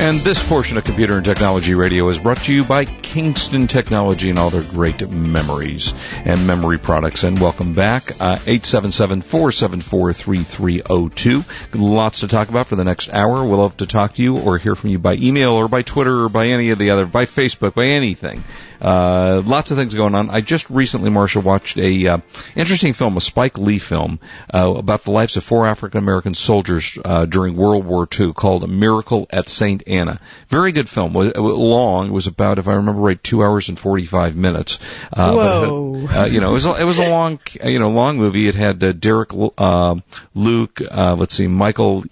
And this portion of Computer and Technology Radio is brought to you by Kingston Technology and all their great memories and memory products. And welcome back. Uh, 877-474-3302. Lots to talk about for the next hour. We'll love to talk to you or hear from you by email or by Twitter or by any of the other, by Facebook, by anything. Uh, lots of things going on. I just recently, Marsha, watched a uh, interesting film, a Spike Lee film, uh, about the lives of four African American soldiers uh, during World War II called A Miracle at St. Anna. Very good film. It was long. It was about, if I remember right, two hours and 45 minutes. Uh, Whoa. Had, uh, you know, it was, a, it was a long, you know, long movie. It had uh, Derek, uh, Luke, uh, let's see, Michael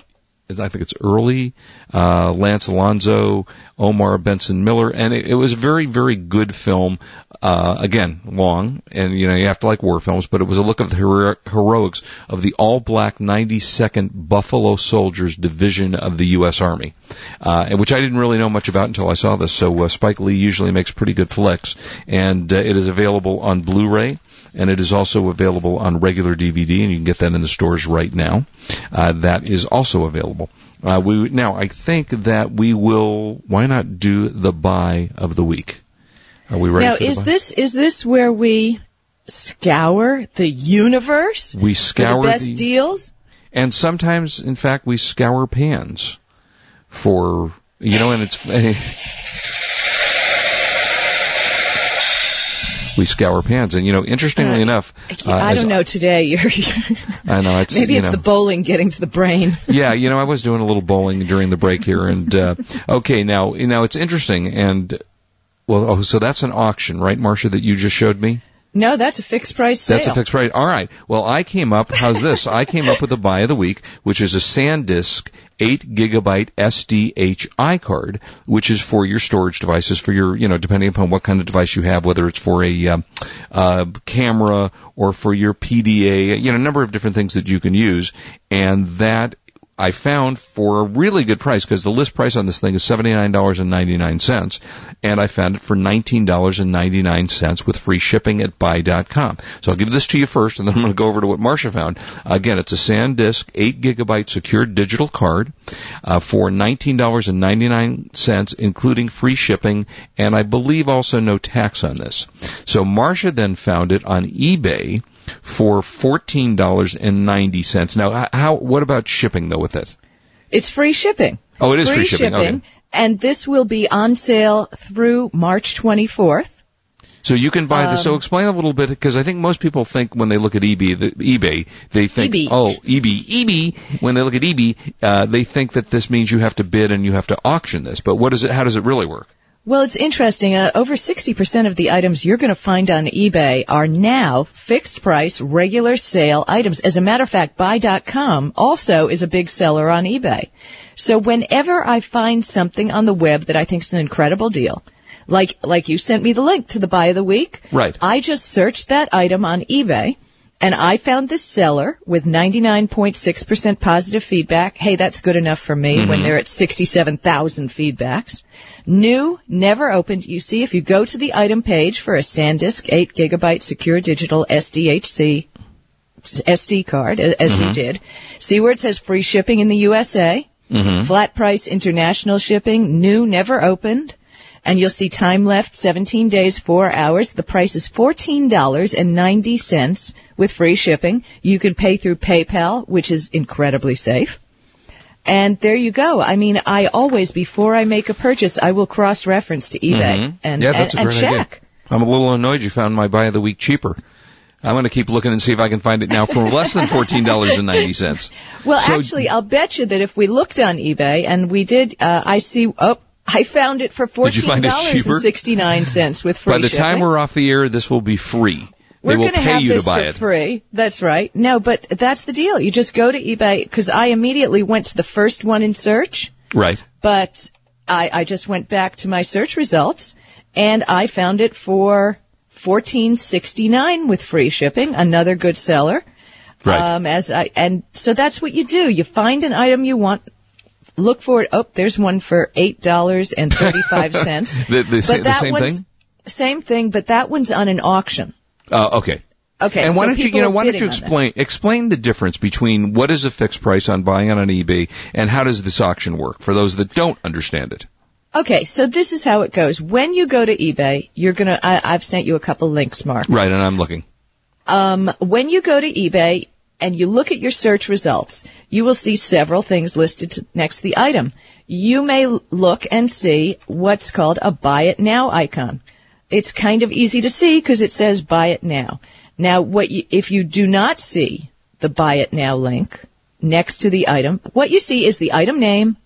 I think it's Early, uh, Lance Alonso, Omar Benson Miller, and it, it was a very, very good film. Uh, again, long, and you know you have to like war films, but it was a look of the hero- heroics of the all-black 92nd Buffalo Soldiers Division of the U.S. Army, uh, which I didn't really know much about until I saw this. So uh, Spike Lee usually makes pretty good flicks, and uh, it is available on Blu-ray and it is also available on regular DVD, and you can get that in the stores right now. Uh, that is also available. Uh, we now I think that we will. Why not do the buy of the week? Are we ready? Now, is this is this where we scour the universe? We scour the best the, deals, and sometimes, in fact, we scour pans for you know, and it's. we scour pans. And you know, interestingly Uh, enough, uh, I don't know today. You're I know it's maybe it's know, the bowling getting to the brain. yeah, you know, I was doing a little bowling during the break here, and uh, okay, now now it's interesting, and well, oh, so that's an auction, right, Marsha, that you just showed me? No, that's a fixed price sale. That's a fixed price. All right. Well, I came up. How's this? I came up with a buy of the week, which is a SanDisk 8 gigabyte SDHI card, which is for your storage devices, for your, you know, depending upon what kind of device you have, whether it's for a um, uh, camera or for your PDA, you know, a number of different things that you can use, and that I found for a really good price because the list price on this thing is $79.99 and I found it for $19.99 with free shipping at buy.com. So I'll give this to you first and then I'm going to go over to what Marsha found. Again, it's a SanDisk 8 gigabyte secured digital card uh, for $19.99 including free shipping and I believe also no tax on this. So Marsha then found it on eBay for fourteen dollars and ninety cents. Now, how? What about shipping though with this? It's free shipping. Oh, it is free, free shipping. Okay. and this will be on sale through March 24th. So you can buy this. So Um, explain a little bit because I think most people think when they look at eBay, the, eBay, they think, eBay. oh, eBay, eBay. When they look at eBay, uh, they think that this means you have to bid and you have to auction this. But what is it? How does it really work? Well, it's interesting. Uh, over 60% of the items you're going to find on eBay are now fixed price, regular sale items. As a matter of fact, Buy.com also is a big seller on eBay. So whenever I find something on the web that I think is an incredible deal, like, like you sent me the link to the buy of the week. Right. I just searched that item on eBay and I found this seller with 99.6% positive feedback. Hey, that's good enough for me when they're at 67,000 feedbacks. New, never opened. You see, if you go to the item page for a SanDisk 8 gigabyte secure digital SDHC SD card, uh, as you mm-hmm. did, see where it says free shipping in the USA, mm-hmm. flat price international shipping, new, never opened, and you'll see time left 17 days, 4 hours. The price is $14.90 with free shipping. You can pay through PayPal, which is incredibly safe. And there you go. I mean, I always, before I make a purchase, I will cross-reference to eBay Mhm. and, yeah, that's and, a and great check. idea. I'm a little annoyed you found my buy of the week cheaper. I'm going to keep looking and see if I can find it now for less than fourteen dollars and ninety cents. Well, So- actually, I'll bet you that if we looked on eBay and we did, uh, I see, oh, I found it for fourteen dollars and sixty nine cents cents with free By the shipping. time we're off the air, this will be free. We're going to have this buy for it. free. That's right. No, but that's the deal. You just go to eBay because I immediately went to the first one in search, Right. but I, I just went back to my search results and I found it for fourteen sixty nine with free shipping. Another good seller. Right. Um, as I and so that's what you do. You find an item you want look for it. Oh, there's one for eight dollars and thirty-five cents. The, the, but the that same one's thing? same thing, but that one's on an auction. Uh, okay. Okay, And why so don't you, you know, why don't you explain explain the difference between what is a fixed price on buying on an eBay and how does this auction work for those that don't understand it? Okay, so this is how it goes. When you go to eBay, you're gonna. I, I've sent you a couple links, Mark. Right, and I'm looking. Um, when you go to eBay and you look at your search results, you will see several things listed next to the item. You may look and see what's called a buy it now icon. It's kind of easy to see because it says buy it now. Now, what you, if you do not see the buy it now link next to the item, what you see is the item name,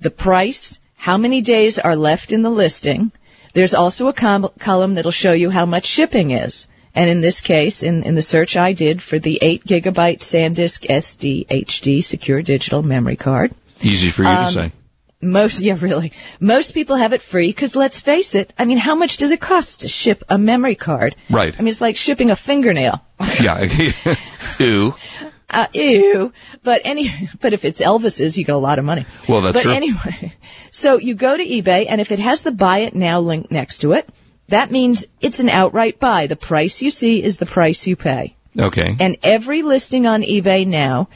the price, how many days are left in the listing. There's also a com- column that'll show you how much shipping is. And in this case, in, in the search I did for the 8 gigabyte SanDisk SD HD secure digital memory card, Easy for you Um, to say. Most, yeah, really. Most people have it free because let's face it, I mean, how much does it cost to ship a memory card? Right. I mean, it's like shipping a fingernail. Yeah. Ew. Uh, ew. But any, but if it's Elvis's, you get a lot of money. Well, that's but true. anyway, so you go to eBay, and if it has the buy it now link next to it, that means it's an outright buy. The price you see is the price you pay. Okay. And every listing on eBay now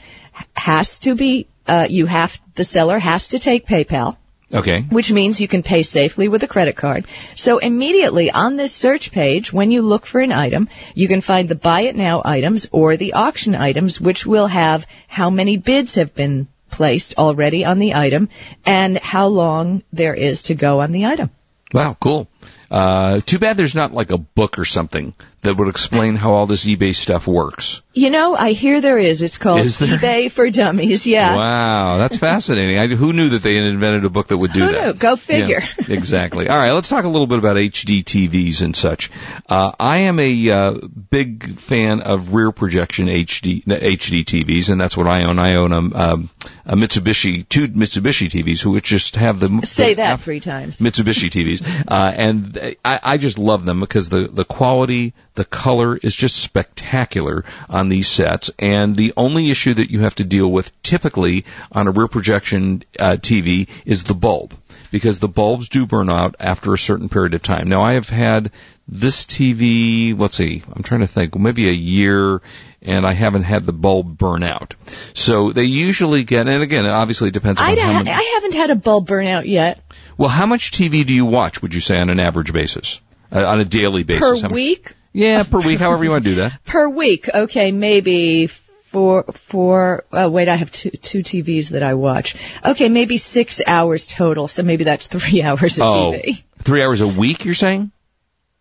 has to be, uh, you have, the seller has to take PayPal Okay. which means you can pay safely with a credit card. So immediately on this search page, when you look for an item, you can find the buy it now items or the auction items, which will have how many bids have been placed already on the item and how long there is to go on the item. Wow, cool. Uh, too bad there's not like a book or something that would explain how all this eBay stuff works. You know, I hear there is. It's called Is eBay for Dummies. Yeah. Wow, that's fascinating. I, who knew that they had invented a book that would do Who that? knew? Go figure. Yeah, exactly. All right, let's talk a little bit about HD TVs and such. Uh, I am a uh, big fan of rear projection HD HD TVs, and that's what I own. I own a, um, a Mitsubishi, two Mitsubishi TVs, which just have the Say the- that three times. Mitsubishi TVs, uh, and I, I just love them because the the quality, the color is just spectacular on these sets. And the only issue that you have to deal with typically on a rear projection uh, TV is the bulb, because the bulbs do burn out after a certain period of time. Now I have had this TV, let's see, I'm trying to think, maybe a year, and I haven't had the bulb burn out. So they usually get, and again, obviously it depends on I, how ha- many. I haven't had a bulb burnout yet. Well, how much TV do you watch? Would you say on an average basis, uh, on a daily basis? Per much- week? Yeah, per week. However you want to do that. per week. Okay, maybe four, four. Uh, wait, I have two two TVs that I watch. Okay, maybe six hours total. So maybe that's three hours of Oh, TV. three hours a week. You're saying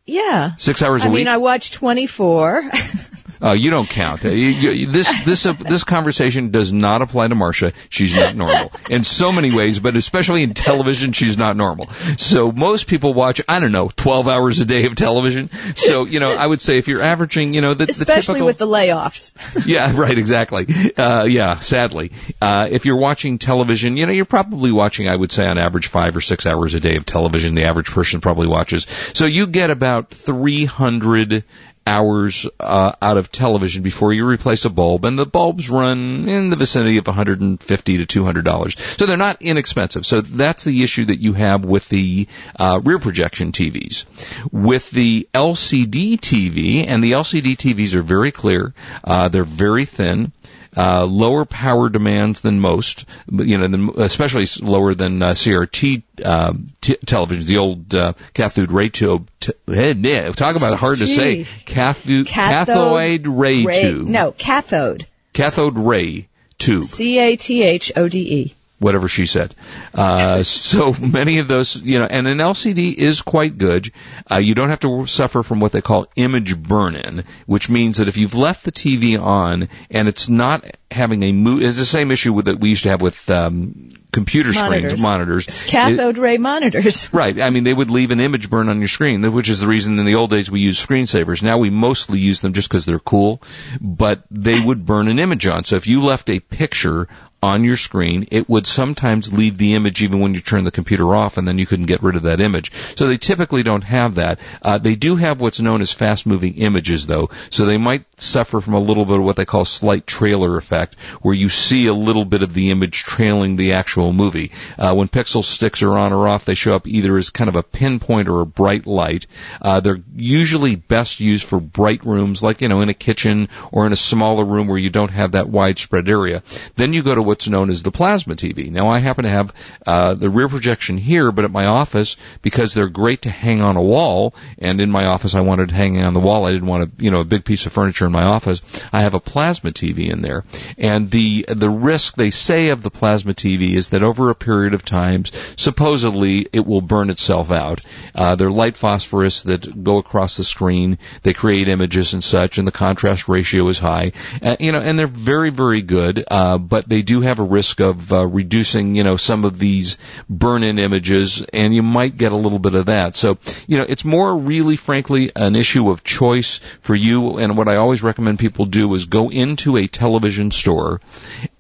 Yeah. six hours a I week? I mean, I watch 24. Oh, you don't count. Uh, you, you, this this uh, this conversation does not apply to Marsha. She's not normal in so many ways, but especially in television, she's not normal. So most people watch, I don't know, 12 hours a day of television. So you know, I would say if you're averaging, you know, the, the Especially typical with the layoffs. yeah, right, exactly. Uh, yeah, sadly. Uh, if you're watching television, you know, you're probably watching, I would say, on average five or six hours a day of television. The average person probably watches. So you get about 300 hours uh, out of television before you replace a bulb, and the bulbs run in the vicinity of 150 to 200 dollars. So they're not inexpensive. So that's the issue that you have with the uh, rear projection TVs. With the LCD TV, and the LCD TVs are very clear. Uh, they're very thin. Uh, lower power demands than most, you know, than, especially lower than uh, CRT uh, t- televisions, the old uh, cathode ray tube. T- yeah, talk about hard to say. Gee. Cathode, Cathode cathode ray, Ray- tube. No, cathode. Cathode ray tube C A T H O D E. whatever she said. Uh, so many of those, you know, and an LCD is quite good. Uh, you don't have to suffer from what they call image burn-in, which means that if you've left the TV on and it's not having a move, it's the same issue with that we used to have with um, computer screens, Monitors. monitors. It's cathode ray monitors. Right. I mean, they would leave an image burn on your screen, which is the reason in the old days we used screensavers. Now we mostly use them just because they're cool, but they would burn an image on. So if you left a picture on your screen. It would sometimes leave the image even when you turn the computer off, and then you couldn't get rid of that image. So they typically don't have that. Uh, they do have what's known as fast-moving images, though. So they might suffer from a little bit of what they call slight trailer effect, where you see a little bit of the image trailing the actual movie. Uh, when pixel sticks are on or off, they show up either as kind of a pinpoint or a bright light. Uh, they're usually best used for bright rooms, like you know, in a kitchen or in a smaller room where you don't have that widespread area. Then you go to what's known as the plasma TV. Now, I happen to have uh, the rear projection here, but at my office, because they're great to hang on a wall, and in my office I wanted hanging on the wall. I didn't want a you know a big piece of furniture in my office. I have a plasma TV in there, and the the risk they say of the plasma TV is that over a period of times, supposedly it will burn itself out. Uh, they're light phosphorus that go across the screen. They create images and such, and the contrast ratio is high. Uh, you know, and they're very very good, uh, but they do have a risk of uh, reducing, you know, some of these burn-in images, and you might get a little bit of that. So, you know, it's more really, frankly, an issue of choice for you. And what I always recommend people do is go into a television store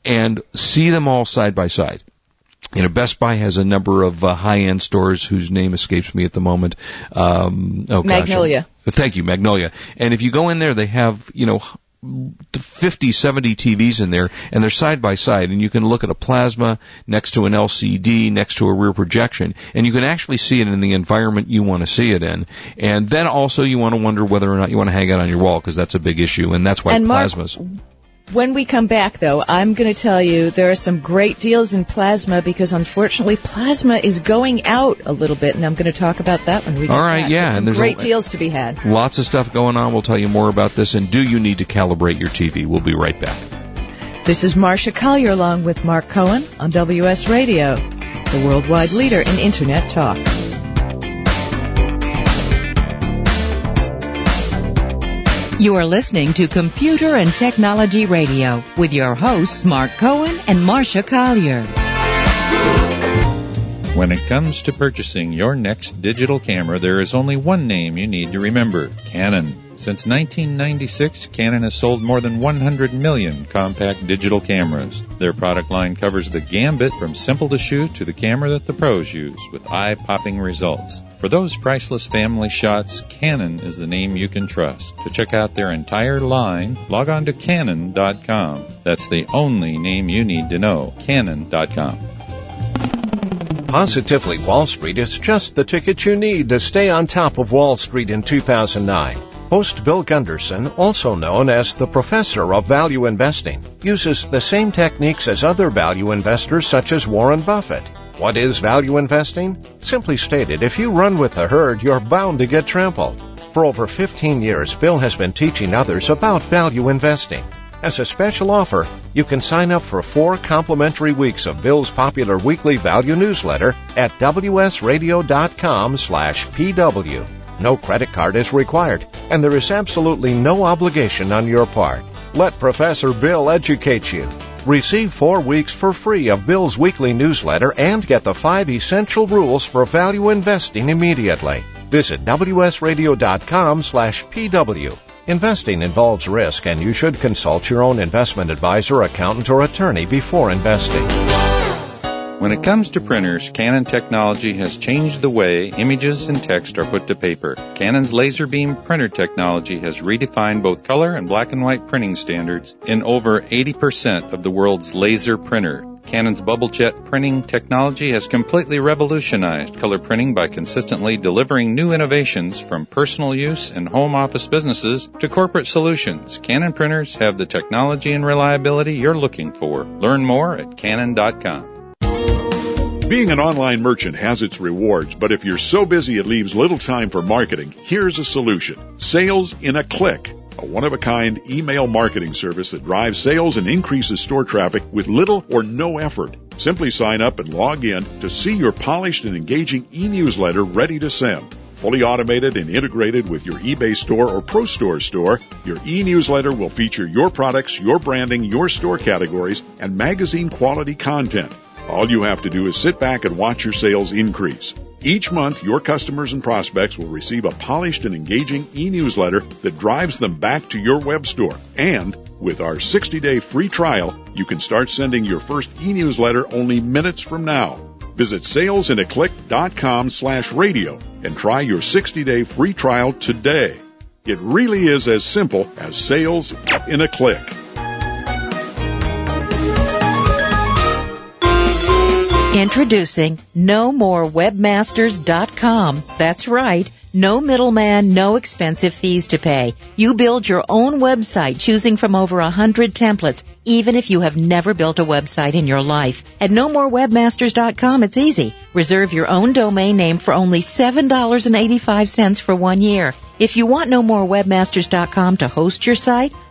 and see them all side by side you know, Best Buy has a number of uh, high-end stores whose name escapes me at the moment. Um, oh, Magnolia. Gosh, thank you, Magnolia. And if you go in there, they have, you know, 50, 70 TVs in there, and they're side by side, and you can look at a plasma next to an LCD, next to a rear projection, and you can actually see it in the environment you want to see it in. And then also you want to wonder whether or not you want to hang it on your wall, because that's a big issue, and that's why and plasmas. Mark, when we come back, though, I'm going to tell you there are some great deals in plasma because unfortunately plasma is going out a little bit, and I'm going to talk about that when we get All right, back. yeah, There's and there's great a, deals to be had. Lots of stuff going on. We'll tell you more about this. And do you need to calibrate your TV? We'll be right back. This is Marsha Collier along with Mark Cohen on WS Radio, the worldwide leader in Internet talk. You are listening to Computer and Technology Radio with your hosts Mark Cohen and Marsha Collier. When it comes to purchasing your next digital camera, there is only one name you need to remember Canon. Since 1996, Canon has sold more than 100 million compact digital cameras. Their product line covers the gambit from simple to shoot to the camera that the pros use with eye-popping results. For those priceless family shots, Canon is the name you can trust. To check out their entire line, log on to Canon.com. That's the only name you need to know. Canon.com. Positively Wall Street is just the ticket you need to stay on top of Wall Street in 2009. Host Bill Gunderson, also known as the Professor of Value Investing, uses the same techniques as other value investors such as Warren Buffett. What is value investing? Simply stated, if you run with the herd, you're bound to get trampled. For over 15 years, Bill has been teaching others about value investing. As a special offer, you can sign up for four complimentary weeks of Bill's popular weekly value newsletter at wsradio.com slash pw. No credit card is required, and there is absolutely no obligation on your part. Let Professor Bill educate you. Receive four weeks for free of Bill's weekly newsletter and get the five essential rules for value investing immediately. Visit wsradio.com slash pw. Investing involves risk and you should consult your own investment advisor, accountant, or attorney before investing. When it comes to printers, Canon technology has changed the way images and text are put to paper. Canon's laser beam printer technology has redefined both color and black and white printing standards in over 80% of the world's laser printer. Canon's bubble jet printing technology has completely revolutionized color printing by consistently delivering new innovations from personal use and home office businesses to corporate solutions. Canon printers have the technology and reliability you're looking for. Learn more at canon.com. Being an online merchant has its rewards, but if you're so busy it leaves little time for marketing, here's a solution. Sales in a click. A one-of-a-kind email marketing service that drives sales and increases store traffic with little or no effort. Simply sign up and log in to see your polished and engaging e-newsletter ready to send. Fully automated and integrated with your eBay store or Pro Store store, your e-newsletter will feature your products, your branding, your store categories, and magazine quality content. All you have to do is sit back and watch your sales increase. Each month, your customers and prospects will receive a polished and engaging e-newsletter that drives them back to your web store. And With our 60-day free trial, you can start sending your first e-newsletter only minutes from now. Visit salesinaclick.com slash radio and try your 60-day free trial today. It really is as simple as sales in a click. Introducing No More NoMoreWebmasters.com. That's right. No middleman, no expensive fees to pay. You build your own website choosing from over a hundred templates, even if you have never built a website in your life. At NoMoreWebmasters.com, it's easy. Reserve your own domain name for only $7.85 for one year. If you want NoMoreWebmasters.com to host your site,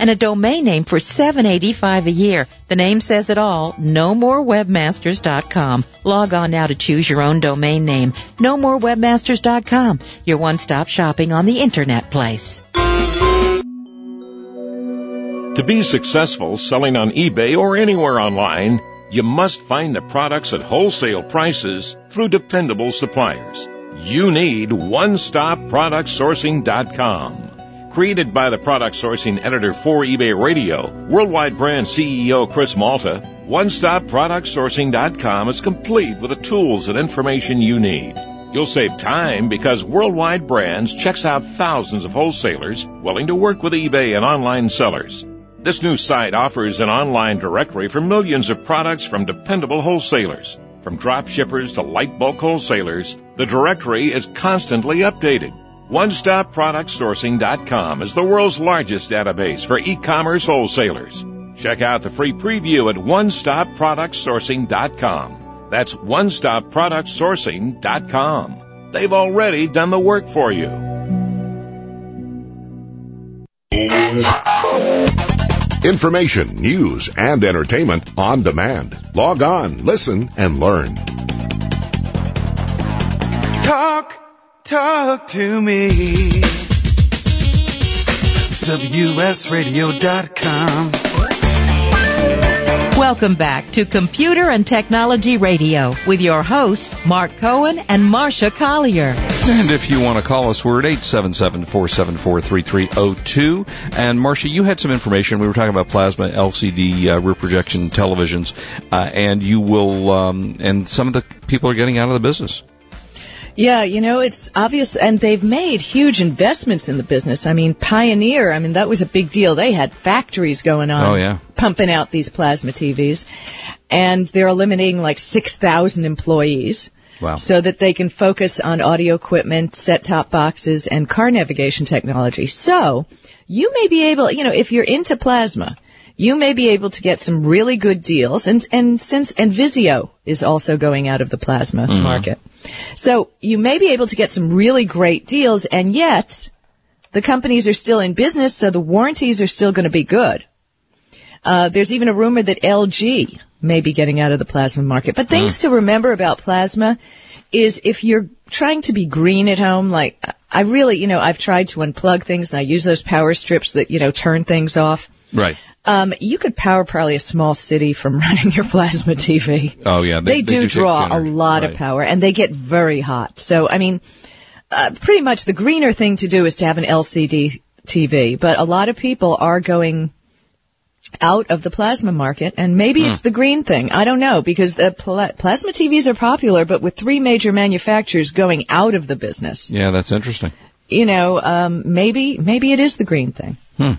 and a domain name for $7.85 a year. The name says it all. NoMoreWebmasters.com. Log on now to choose your own domain name. NoMoreWebmasters.com. Your one-stop shopping on the internet place. To be successful selling on eBay or anywhere online, you must find the products at wholesale prices through dependable suppliers. You need OneStopProductSourcing.com. Created by the product sourcing editor for eBay Radio, worldwide brand CEO Chris Malta, OneStopProductSourcing.com is complete with the tools and information you need. You'll save time because Worldwide Brands checks out thousands of wholesalers willing to work with eBay and online sellers. This new site offers an online directory for millions of products from dependable wholesalers. From drop shippers to light bulk wholesalers, the directory is constantly updated. OneStopProductSourcing.com is the world's largest database for e-commerce wholesalers. Check out the free preview at OneStopProductSourcing.com. That's OneStopProductSourcing.com. They've already done the work for you. Information, news, and entertainment on demand. Log on, listen, and learn. Talk to me. WSRadio.com. Welcome back to Computer and Technology Radio with your hosts, Mark Cohen and Marsha Collier. And if you want to call us, we're at 877-474-3302. And Marsha, you had some information. We were talking about plasma LCD uh, rear projection televisions, uh, and you will, um, and some of the people are getting out of the business. Yeah, you know, it's obvious, and they've made huge investments in the business. I mean, Pioneer, I mean, that was a big deal. They had factories going on, Oh, yeah. pumping out these plasma TVs, and they're eliminating like 6,000 employees. Wow. So that they can focus on audio equipment, set-top boxes, and car navigation technology. So, you may be able, you know, if you're into plasma, you may be able to get some really good deals, and and since and Vizio is also going out of the plasma mm-hmm. market, so you may be able to get some really great deals, and yet the companies are still in business, so the warranties are still going to be good. Uh, there's even a rumor that LG may be getting out of the plasma market. But things to remember about plasma is if you're trying to be green at home, like I really, you know, I've tried to unplug things and I use those power strips that, you know, turn things off. Right. Um, you could power probably a small city from running your plasma TV. Oh, yeah. They, do, get draw a lot of power and they get very hot. So, I mean, uh, pretty much the greener thing to do is to have an LCD TV, but a lot of people are going out of the plasma market and maybe Hmm. it's the green thing. I don't know because the pla- plasma TVs are popular, but with three major manufacturers going out of the business, Yeah, that's interesting. you know, um, maybe, maybe it is the green thing. Hmm.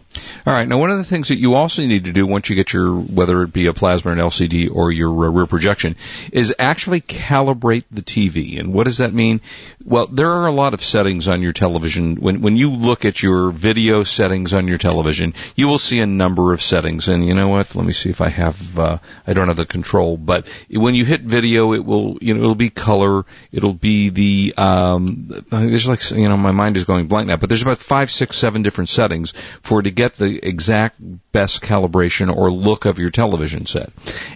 All right. Now, one of the things that you also need to do once you get your, whether it be a plasma or an LCD or your uh, rear projection, is actually calibrate the TV. And what does that mean? Well, there are a lot of settings on your television. When when you look at your video settings on your television, you will see a number of settings. And you know what? Let me see if I have. Uh, I don't have the control, but when you hit video, it will you know it'll be color. It'll be the um. There's like you know my mind is going blank now, but there's about five, six, seven different settings for to get the exact best calibration or look of your television set.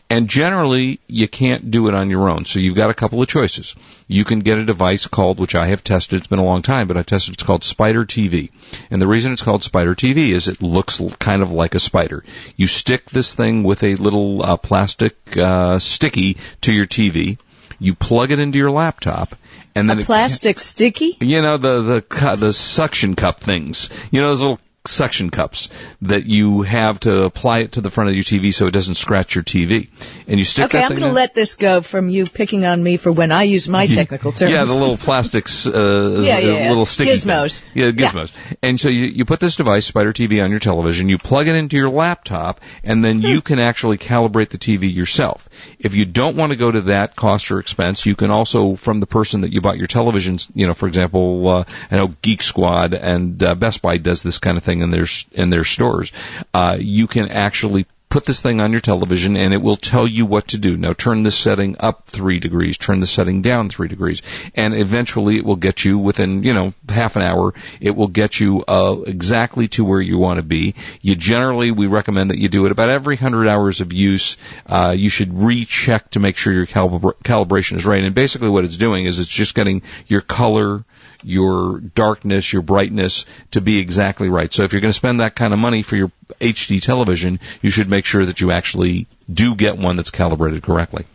And generally, you can't do it on your own. So you've got a couple of choices. You can get a device called, which I have tested, it's been a long time, but I've tested, it's called Spyder TV. And the reason it's called Spyder TV is it looks kind of like a spider. You stick this thing with a little uh, plastic uh, sticky to your TV. You plug it into your laptop, and then a it- plastic sticky? you know the the the suction cup things. You know those little suction cups that you have to apply it to the front of your TV so it doesn't scratch your TV. And you stick Okay, I'm going to let this go from you picking on me for when I use my technical terms. Yeah, the little plastics, uh, Yeah, yeah, yeah. little sticky Gizmos. things. Yeah, gizmos. And so you, you put this device, Spyder TV, on your television, you plug it into your laptop, and then Hmm. you can actually calibrate the TV yourself. If you don't want to go to that cost or expense, you can also, from the person that you bought your televisions, you know, for example, uh, I know Geek Squad and uh, Best Buy does this kind of thing in their in their stores. Uh, you can actually put this thing on your television and it will tell you what to do. Now turn this setting up three degrees, turn the setting down three degrees, and eventually it will get you within, you know, half an hour, it will get you, uh, exactly to where you want to be. You generally, we recommend that you do it about every hundred hours of use. Uh, you should recheck to make sure your calibra- calibration is right. And basically what it's doing is it's just getting your color, your darkness, your brightness to be exactly right. So if you're going to spend that kind of money for your HD television, you should make sure that you actually do get one that's calibrated correctly.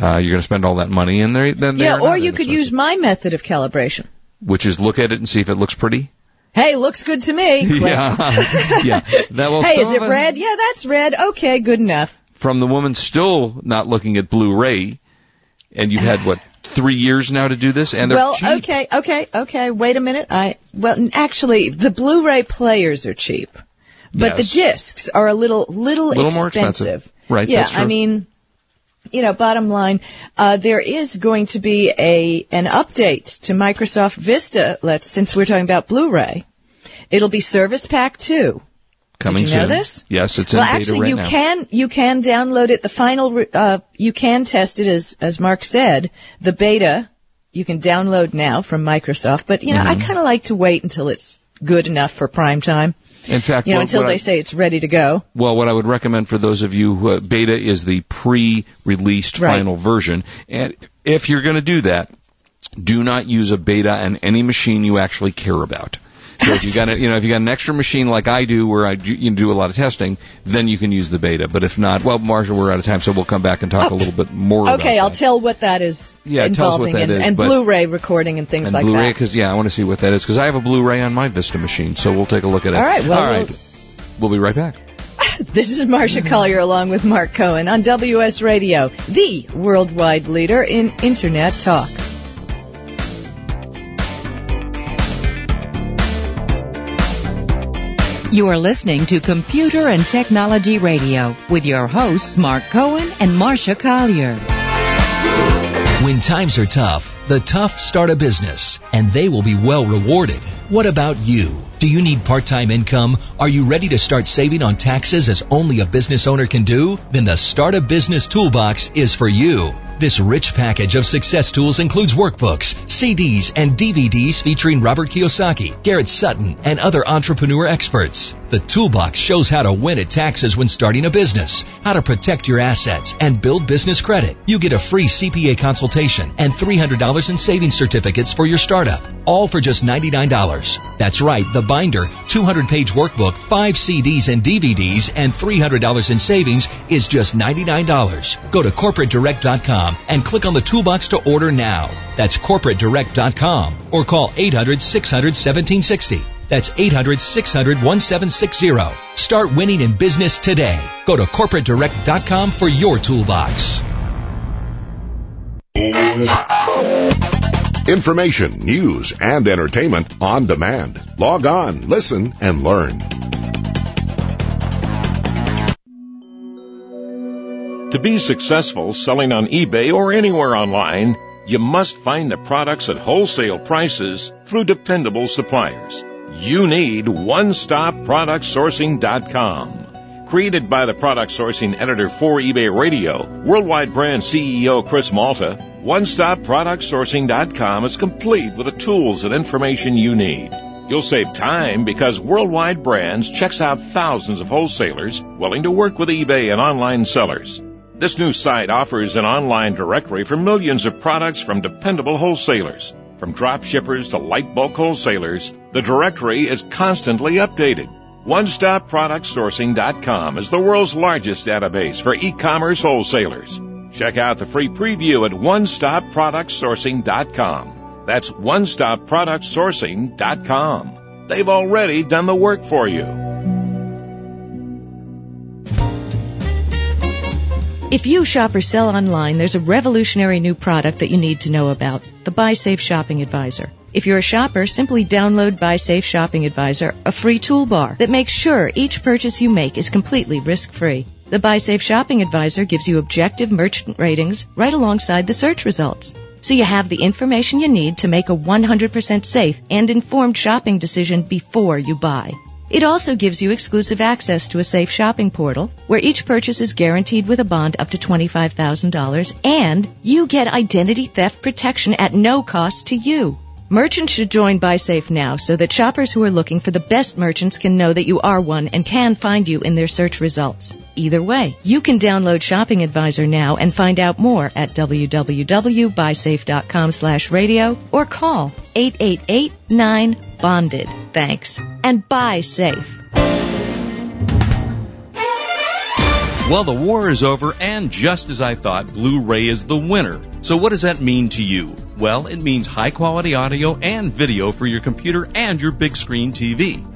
Uh, you're going to spend all that money, and they then they yeah, or you could use my method of calibration. which is look at it and see if it looks pretty. Hey, looks good to me. Yeah, yeah. That will. Hey, is it red? Yeah, that's red. Okay, good enough. From the woman still not looking at Blu-ray, and you've had what three years now to do this, and they're well, cheap. okay, okay, okay. Wait a minute. I well, actually, the Blu-ray players are cheap, but Yes. the discs are a little little, Little more expensive. Right, Yeah, that's true. I mean, you know, bottom line, uh, there is going to be a an update to Microsoft Vista. Let's since we're talking about Blu-ray, it'll be Service Pack two. Coming Did you know this? Yes, it's in well, beta actually, right you now. can you can download it. The final uh, you can test it as as Mark said. The beta you can download now from Microsoft, but you know I Mm-hmm. kind of like to wait until it's good enough for prime time. In fact, You know, what- until what they I- say it's ready to go. Well, what I would recommend for those of you who uh, beta is the pre-released Right. final version, and if you're going to do that, do not use a beta on any machine you actually care about. So if you got a, you know if you got an extra machine like I do where I do, you do a lot of testing, then you can use the beta. But if not, well, Marsha, we're out of time, so we'll come back and talk a little bit more. Okay, I'll that. tell what that is Yeah, tell us involving what that and, is, and Blu-ray recording and things and like Blu-ray that. because yeah, I want to see what that is because I have a Blu-ray on my Vista machine, so we'll take a look at it. All right, well, all right, we'll be right back. This is Marsha Collier along with Mark Cohen on WS Radio, the worldwide leader in Internet talk. You are listening to Computer and Technology Radio with your hosts Mark Cohen and Marsha Collier. When times are tough, the tough start a business, and they will be well rewarded. What about you? Do you need part-time income? Are you ready to start saving on taxes as only a business owner can do? Then the Start a Business Toolbox is for you. This rich package of success tools includes workbooks, CDs, and DVDs featuring Robert Kiyosaki, Garrett Sutton, and other entrepreneur experts. The toolbox shows how to win at taxes when starting a business, how to protect your assets, and build business credit. You get a free CPA consultation and $300 in savings certificates for your startup, all for just $99. That's right, the binder, 200 page workbook, 5 CDs and DVDs, and $300 in savings is just $99. Go to corporatedirect.com and click on the toolbox to order now. That's corporatedirect.com or call 800 600 1760. That's 800 600 1760. Start winning in business today. Go to corporatedirect.com for your toolbox. Information, news, and entertainment on demand. Log on, listen, and learn. To be successful selling on eBay or anywhere online, you must find the products at wholesale prices through dependable suppliers. You need OneStopProductSourcing.com. Created by the product sourcing editor for eBay Radio, worldwide brand CEO Chris Malta, OneStopProductSourcing.com is complete with the tools and information you need. You'll save time because Worldwide Brands checks out thousands of wholesalers willing to work with eBay and online sellers. This new site offers an online directory for millions of products from dependable wholesalers. From drop shippers to light bulk wholesalers, the directory is constantly updated. OneStopProductSourcing.com is the world's largest database for e-commerce wholesalers. Check out the free preview at OneStopProductSourcing.com. That's OneStopProductSourcing.com. They've already done the work for you. If you shop or sell online, there's a revolutionary new product that you need to know about the Buy Safe Shopping Advisor. If you're a shopper, simply download Buy Safe Shopping Advisor, a free toolbar that makes sure each purchase you make is completely risk free. The Buy Safe Shopping Advisor gives you objective merchant ratings right alongside the search results so you have the information you need to make a 100% safe and informed shopping decision before you buy. It also gives you exclusive access to a safe shopping portal where each purchase is guaranteed with a bond up to $25,000 and you get identity theft protection at no cost to you. Merchants should join BuySafe now so that shoppers who are looking for the best merchants can know that you are one and can find you in their search results. Either way, you can download Shopping Advisor now and find out more at www.buysafe.com slash radio or call 888-9-BONDED. Thanks. And buy safe. Well, the war is over, and just as I thought, Blu-ray is the winner. So what does that mean to you? Well, it means high quality audio and video for your computer and your big screen TV.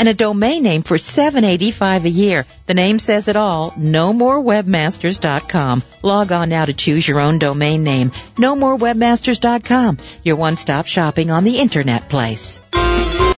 and a domain name for $7.85 a year. The name says it all. NoMoreWebmasters.com. Log on now to choose your own domain name. NoMoreWebmasters.com. Your one-stop shopping on the internet place.